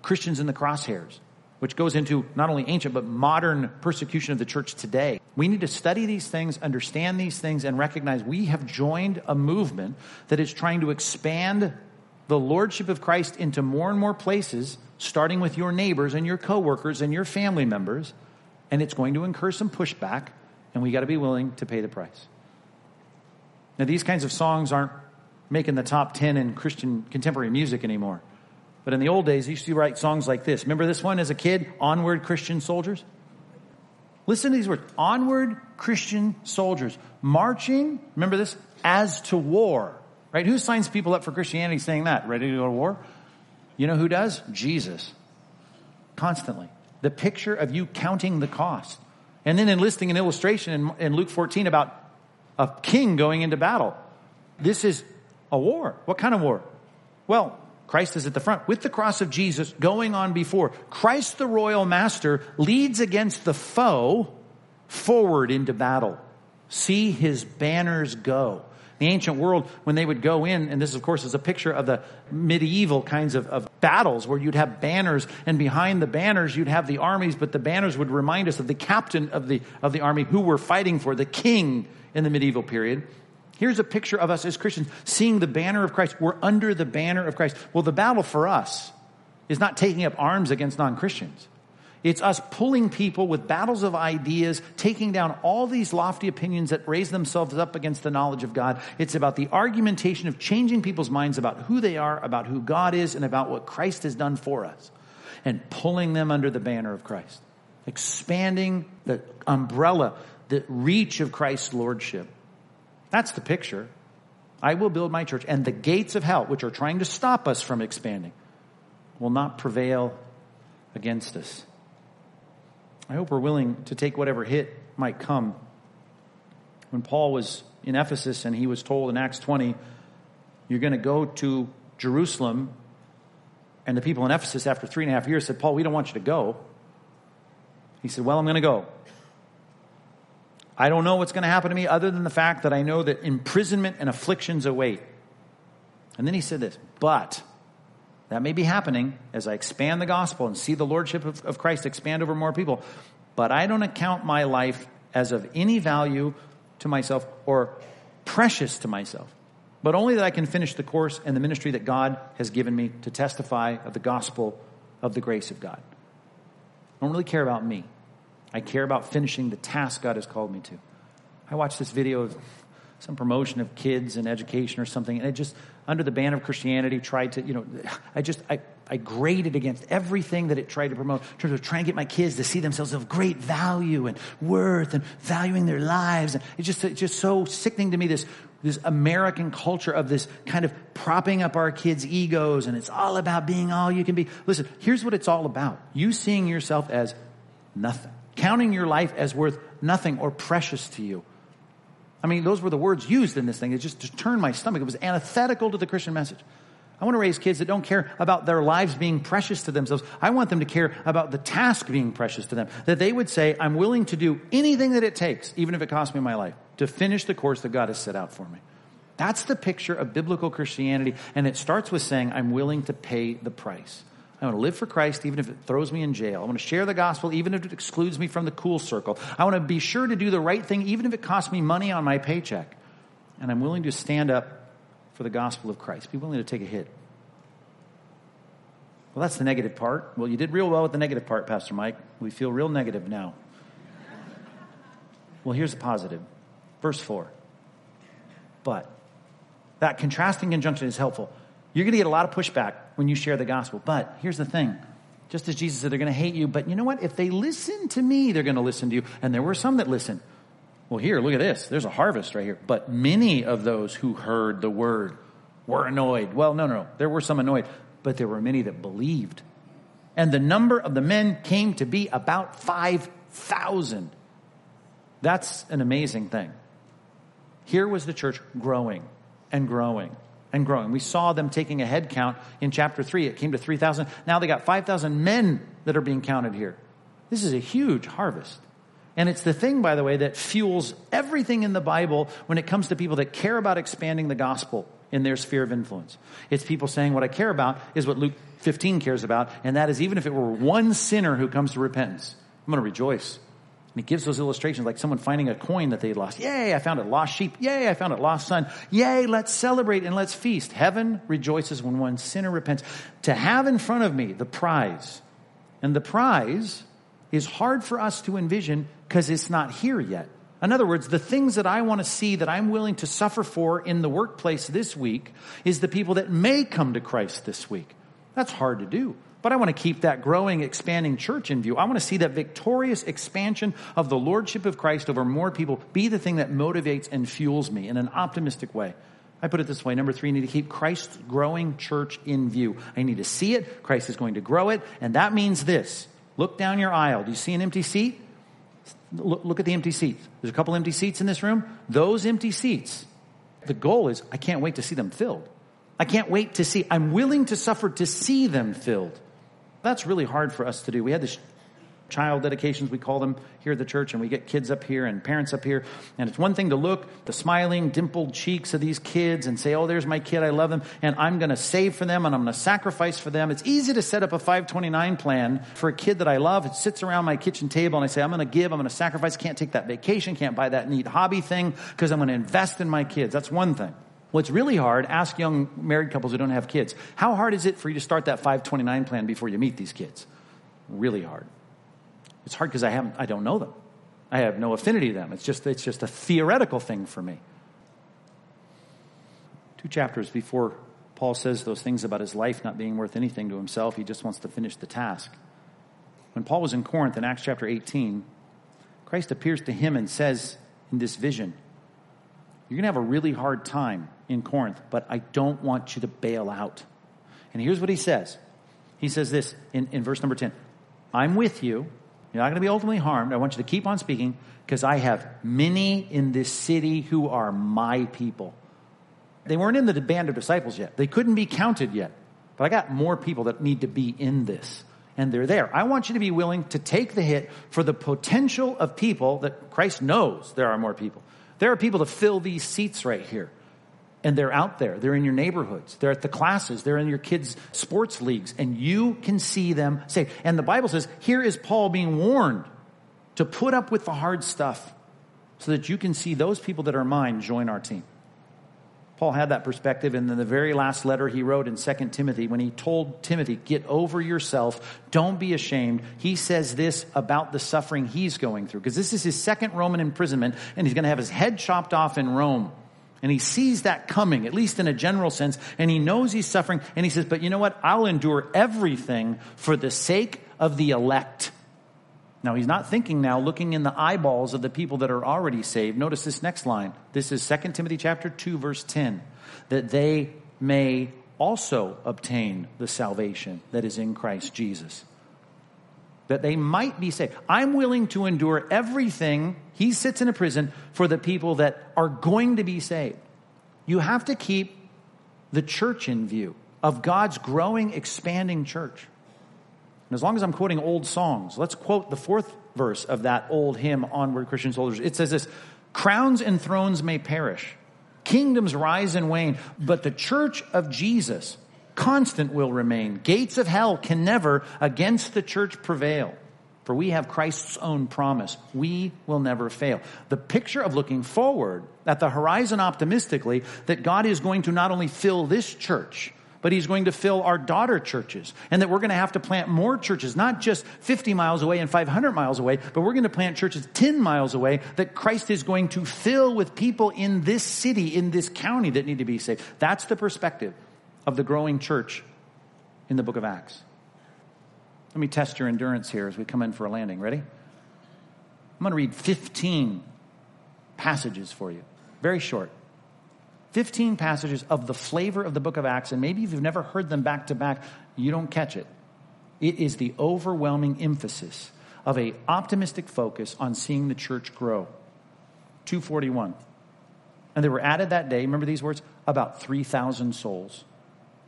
Christians in the Crosshairs which goes into not only ancient but modern persecution of the church today. We need to study these things, understand these things, and recognize we have joined a movement that is trying to expand the lordship of Christ into more and more places, starting with your neighbors and your coworkers and your family members, and it's going to incur some pushback, and we got to be willing to pay the price. Now, these kinds of songs aren't making the top 10 in Christian contemporary music anymore. But in the old days, he used to write songs like this. Remember this one as a kid? Onward Christian Soldiers? Listen to these words. Onward Christian soldiers. Marching, remember this? As to war. Right? Who signs people up for Christianity saying that? Ready to go to war? You know who does? Jesus. Constantly. The picture of you counting the cost. And then enlisting an illustration in, in Luke 14 about a king going into battle. This is a war. What kind of war? Well, Christ is at the front with the cross of Jesus going on before. Christ, the royal master, leads against the foe forward into battle. See his banners go. The ancient world, when they would go in, and this of course is a picture of the medieval kinds of, of battles where you'd have banners and behind the banners you'd have the armies, but the banners would remind us of the captain of the, of the army who we're fighting for, the king in the medieval period. Here's a picture of us as Christians seeing the banner of Christ. We're under the banner of Christ. Well, the battle for us is not taking up arms against non Christians. It's us pulling people with battles of ideas, taking down all these lofty opinions that raise themselves up against the knowledge of God. It's about the argumentation of changing people's minds about who they are, about who God is, and about what Christ has done for us, and pulling them under the banner of Christ. Expanding the umbrella, the reach of Christ's lordship. That's the picture. I will build my church, and the gates of hell, which are trying to stop us from expanding, will not prevail against us. I hope we're willing to take whatever hit might come. When Paul was in Ephesus and he was told in Acts 20, you're going to go to Jerusalem, and the people in Ephesus, after three and a half years, said, Paul, we don't want you to go. He said, Well, I'm going to go. I don't know what's going to happen to me other than the fact that I know that imprisonment and afflictions await. And then he said this, but that may be happening as I expand the gospel and see the lordship of, of Christ expand over more people. But I don't account my life as of any value to myself or precious to myself, but only that I can finish the course and the ministry that God has given me to testify of the gospel of the grace of God. I don't really care about me. I care about finishing the task God has called me to. I watched this video of some promotion of kids and education or something, and it just, under the banner of Christianity, tried to, you know, I just, I, I graded against everything that it tried to promote in terms of trying to get my kids to see themselves of great value and worth and valuing their lives. And it's just, it's just so sickening to me, this, this American culture of this kind of propping up our kids' egos, and it's all about being all you can be. Listen, here's what it's all about. You seeing yourself as nothing counting your life as worth nothing or precious to you. I mean, those were the words used in this thing. It just, turned my stomach. It was antithetical to the Christian message. I want to raise kids that don't care about their lives being precious to themselves. I want them to care about the task being precious to them. That they would say, I'm willing to do anything that it takes, even if it costs me my life, to finish the course that God has set out for me. That's the picture of biblical Christianity. And it starts with saying, I'm willing to pay the price. I want to live for Christ even if it throws me in jail. I want to share the gospel even if it excludes me from the cool circle. I want to be sure to do the right thing even if it costs me money on my paycheck. And I'm willing to stand up for the gospel of Christ. Be willing to take a hit. Well, that's the negative part. Well, you did real well with the negative part, Pastor Mike. We feel real negative now. Well, here's the positive. Verse 4. But that contrasting conjunction is helpful. You're going to get a lot of pushback when you share the gospel. But here's the thing. Just as Jesus said, they're going to hate you. But you know what? If they listen to me, they're going to listen to you. And there were some that listened. Well, here, look at this. There's a harvest right here. But many of those who heard the word were annoyed. Well, no, no, no. There were some annoyed, but there were many that believed. And the number of the men came to be about 5,000. That's an amazing thing. Here was the church growing and growing and growing. We saw them taking a head count in chapter 3. It came to 3,000. Now they got 5,000 men that are being counted here. This is a huge harvest. And it's the thing, by the way, that fuels everything in the Bible when it comes to people that care about expanding the gospel in their sphere of influence. It's people saying, What I care about is what Luke 15 cares about, and that is even if it were one sinner who comes to repentance, I'm going to rejoice. And he gives those illustrations like someone finding a coin that they lost. Yay, I found it. Lost sheep. Yay, I found it. Lost son. Yay, let's celebrate and let's feast. Heaven rejoices when one sinner repents. To have in front of me the prize. And the prize is hard for us to envision because it's not here yet. In other words, the things that I want to see that I'm willing to suffer for in the workplace this week is the people that may come to Christ this week. That's hard to do. But I want to keep that growing, expanding church in view. I want to see that victorious expansion of the Lordship of Christ over more people be the thing that motivates and fuels me in an optimistic way. I put it this way. Number three, I need to keep Christ's growing church in view. I need to see it. Christ is going to grow it. And that means this. Look down your aisle. Do you see an empty seat? Look, look at the empty seats. There's a couple empty seats in this room. Those empty seats, the goal is I can't wait to see them filled. I can't wait to see, I'm willing to suffer to see them filled. That's really hard for us to do. We had this child dedications, we call them here at the church, and we get kids up here and parents up here. And it's one thing to look the smiling, dimpled cheeks of these kids and say, Oh, there's my kid, I love them, and I'm going to save for them and I'm going to sacrifice for them. It's easy to set up a 529 plan for a kid that I love. It sits around my kitchen table and I say, I'm going to give, I'm going to sacrifice, can't take that vacation, can't buy that neat hobby thing because I'm going to invest in my kids. That's one thing. What's really hard, ask young married couples who don't have kids, how hard is it for you to start that 529 plan before you meet these kids? Really hard. It's hard because I haven't, I don't know them. I have no affinity to them. It's just, it's just a theoretical thing for me. Two chapters before Paul says those things about his life not being worth anything to himself, he just wants to finish the task. When Paul was in Corinth in Acts chapter 18, Christ appears to him and says in this vision, You're going to have a really hard time in Corinth, but I don't want you to bail out. And here's what he says He says this in, in verse number 10 I'm with you you're not going to be ultimately harmed. I want you to keep on speaking because I have many in this city who are my people. They weren't in the band of disciples yet. They couldn't be counted yet. But I got more people that need to be in this. And they're there. I want you to be willing to take the hit for the potential of people that Christ knows there are more people. There are people to fill these seats right here and they're out there. They're in your neighborhoods. They're at the classes. They're in your kids' sports leagues, and you can see them saved. And the Bible says, here is Paul being warned to put up with the hard stuff so that you can see those people that are mine join our team. Paul had that perspective in the very last letter he wrote in 2 Timothy when he told Timothy, Get over yourself. Don't be ashamed. He says this about the suffering he's going through because this is his second Roman imprisonment and he's going to have his head chopped off in Rome. And he sees that coming, at least in a general sense, and he knows he's suffering, and he says, But you know what? I'll endure everything for the sake of the elect. Now, he's not thinking now, looking in the eyeballs of the people that are already saved. Notice this next line. This is 2 Timothy chapter 2, verse 10. That they may also obtain the salvation that is in Christ Jesus that they might be saved. I'm willing to endure everything. He sits in a prison for the people that are going to be saved. You have to keep the church in view. of God's growing, expanding church. And as long as I'm quoting old songs, let's quote the fourth verse of that old hymn, Onward Christian Soldiers. It says this Crowns and thrones may perish, kingdoms rise and wane, but the church of Jesus, constant will remain. Gates of hell can never against the church prevail. For we have Christ's own promise. We will never fail. The picture of looking forward at the horizon optimistically that God is going to not only fill this church, but he's going to fill our daughter churches and that we're going to have to plant more churches, not just 50 miles away and 500 miles away, but we're going to plant churches 10 miles away that Christ is going to fill with people in this city, in this county that need to be saved. That's the perspective of the growing church in the book of Acts. Let me test your endurance here as we come in for a landing. Ready? I'm going to read 15 passages for you. Very short. 15 passages of the flavor of the book of Acts, and maybe if you've never heard them back to back, you don't catch it. It is the overwhelming emphasis of a optimistic focus on seeing the church grow. 241. And they were added that day, remember these words? About 3,000 souls.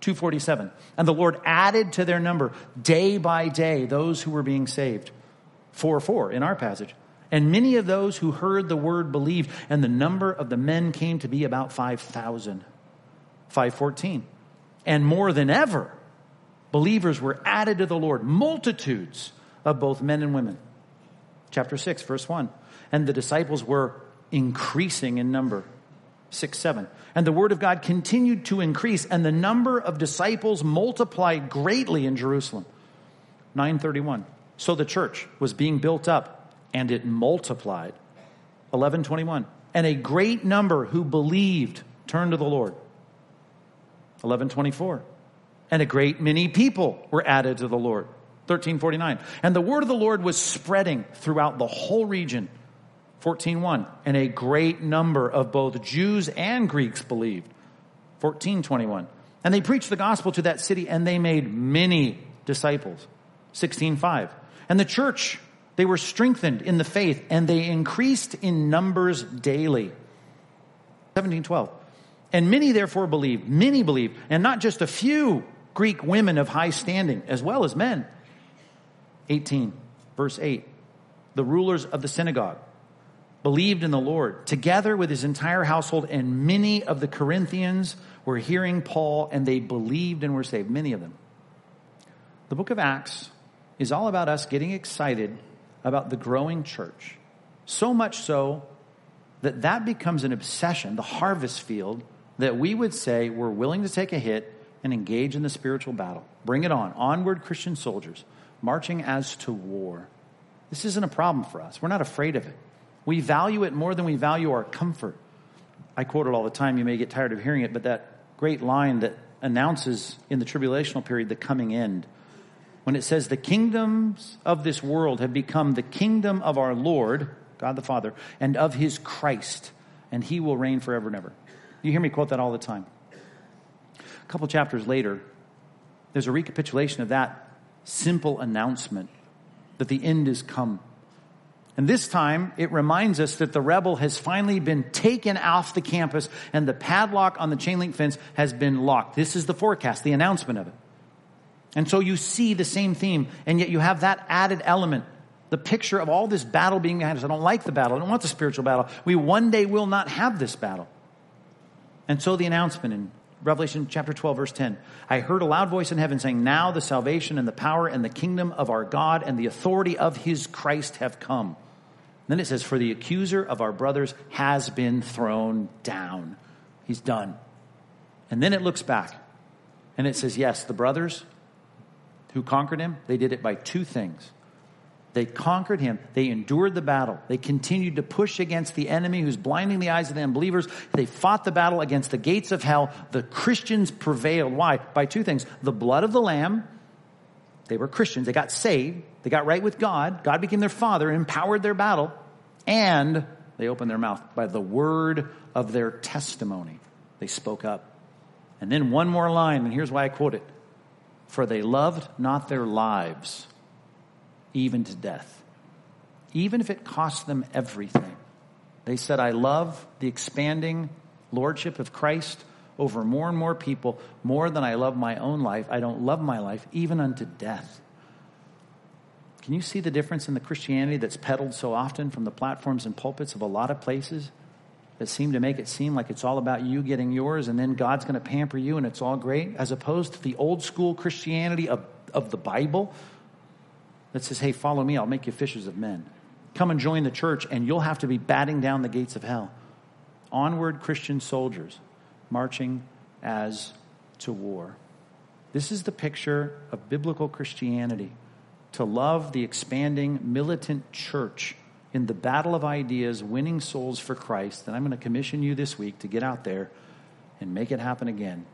247. And the Lord added to their number day by day those who were being saved. 4 4 in our passage. And many of those who heard the word believed, and the number of the men came to be about 5,000. 514. And more than ever, believers were added to the Lord, multitudes of both men and women. Chapter 6, verse 1. And the disciples were increasing in number. 6 7. And the word of God continued to increase, and the number of disciples multiplied greatly in Jerusalem. 931. So the church was being built up, and it multiplied. 1121. And a great number who believed turned to the Lord. 1124. And a great many people were added to the Lord. 1349. And the word of the Lord was spreading throughout the whole region 14.1, and a great number of both Jews and Greeks believed. 14.21, and they preached the gospel to that city and they made many disciples. 16.5, and the church, they were strengthened in the faith and they increased in numbers daily. 17.12, and many therefore believed, many believed, and not just a few Greek women of high standing as well as men. 18, verse 8, the rulers of the synagogue believed in the Lord, together with his entire household, and many of the Corinthians were hearing Paul, and they believed and were saved, many of them. The book of Acts is all about us getting excited about the growing church. So much so that that becomes an obsession, the harvest field, that we would say we're willing to take a hit and engage in the spiritual battle. Bring it on. Onward, Christian soldiers, marching as to war. This isn't a problem for us. We're not afraid of it. We value it more than we value our comfort. I quote it all the time. You may get tired of hearing it, but that great line that announces in the tribulational period the coming end. When it says the kingdoms of this world have become the kingdom of our Lord, God the Father, and of his Christ, and he will reign forever and ever. You hear me quote that all the time. A couple chapters later, there's a recapitulation of that simple announcement that the end is come. And this time, it reminds us that the rebel has finally been taken off the campus and the padlock on the chain link fence has been locked. This is the forecast, the announcement of it. And so you see the same theme, and yet you have that added element. The picture of all this battle being behind us. I don't like the battle. I don't want the spiritual battle. We one day will not have this battle. And so the announcement in Revelation chapter 12, verse 10. I heard a loud voice in heaven saying, Now the salvation and the power and the kingdom of our God and the authority of his Christ have come. Then it says, For the accuser of our brothers has been thrown down. He's done. And then it looks back and it says, Yes, the brothers who conquered him, they did it by two things. They conquered him. They endured the battle. They continued to push against the enemy who's blinding the eyes of the unbelievers. They fought the battle against the gates of hell. The Christians prevailed. Why? By two things. The blood of the Lamb. They were Christians. They got saved. They got right with God. God became their father and empowered their battle and they opened their mouth by the word of their testimony. They spoke up. And then one more line, and here's why I quote it For they loved not their lives, even to death, even if it cost them everything. They said, I love the expanding lordship of Christ over more and more people more than I love my own life. I don't love my life even unto death. Can you see the difference in the Christianity that's peddled so often from the platforms and pulpits of a lot of places that seem to make it seem like it's all about you getting yours and then God's going to pamper you and it's all great, as opposed to the old school Christianity of, of the Bible that says, hey, follow me, I'll make you fishers of men. Come and join the church, and you'll have to be batting down the gates of hell. Onward, Christian soldiers marching as to war. This is the picture of biblical Christianity to love the expanding militant church in the battle of ideas, winning souls for Christ. And I'm going to commission you this week to get out there and make it happen again.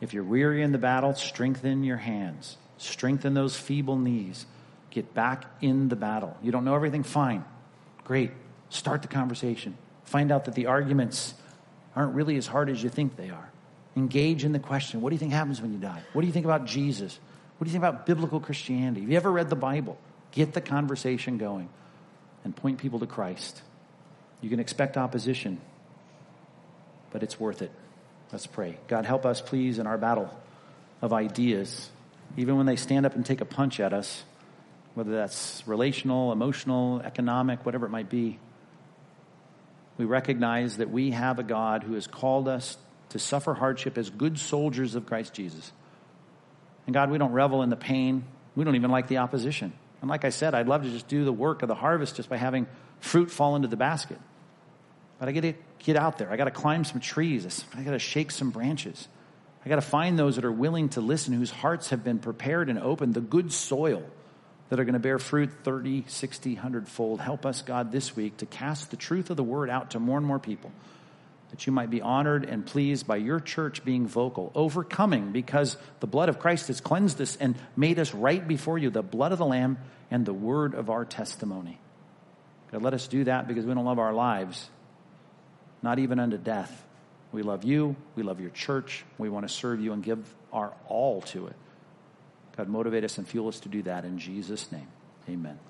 If you're weary in the battle, strengthen your hands, strengthen those feeble knees. Get back in the battle. You don't know everything? Fine. Great. Start the conversation. Find out that the arguments aren't really as hard as you think they are. Engage in the question what do you think happens when you die? What do you think about Jesus? What do you think about biblical Christianity? Have you ever read the Bible? Get the conversation going and point people to Christ. You can expect opposition, but it's worth it. Let's pray. God, help us, please, in our battle of ideas, even when they stand up and take a punch at us, whether that's relational, emotional, economic, whatever it might be. We recognize that we have a God who has called us to suffer hardship as good soldiers of Christ Jesus. And God, we don't revel in the pain. We don't even like the opposition. And like I said, I'd love to just do the work of the harvest just by having fruit fall into the basket. But I got to get out there. I got to climb some trees. I got to shake some branches. I got to find those that are willing to listen, whose hearts have been prepared and opened, the good soil that are going to bear fruit 30, 60, 100 fold. Help us, God, this week to cast the truth of the word out to more and more people that you might be honored and pleased by your church being vocal, overcoming because the blood of Christ has cleansed us and made us right before you, the blood of the Lamb and the word of our testimony. God, let us do that because we don't love our lives, not even unto death. We love you. We love your church. We want to serve you and give our all to it. God, motivate us and fuel us to do that in Jesus' name. Amen.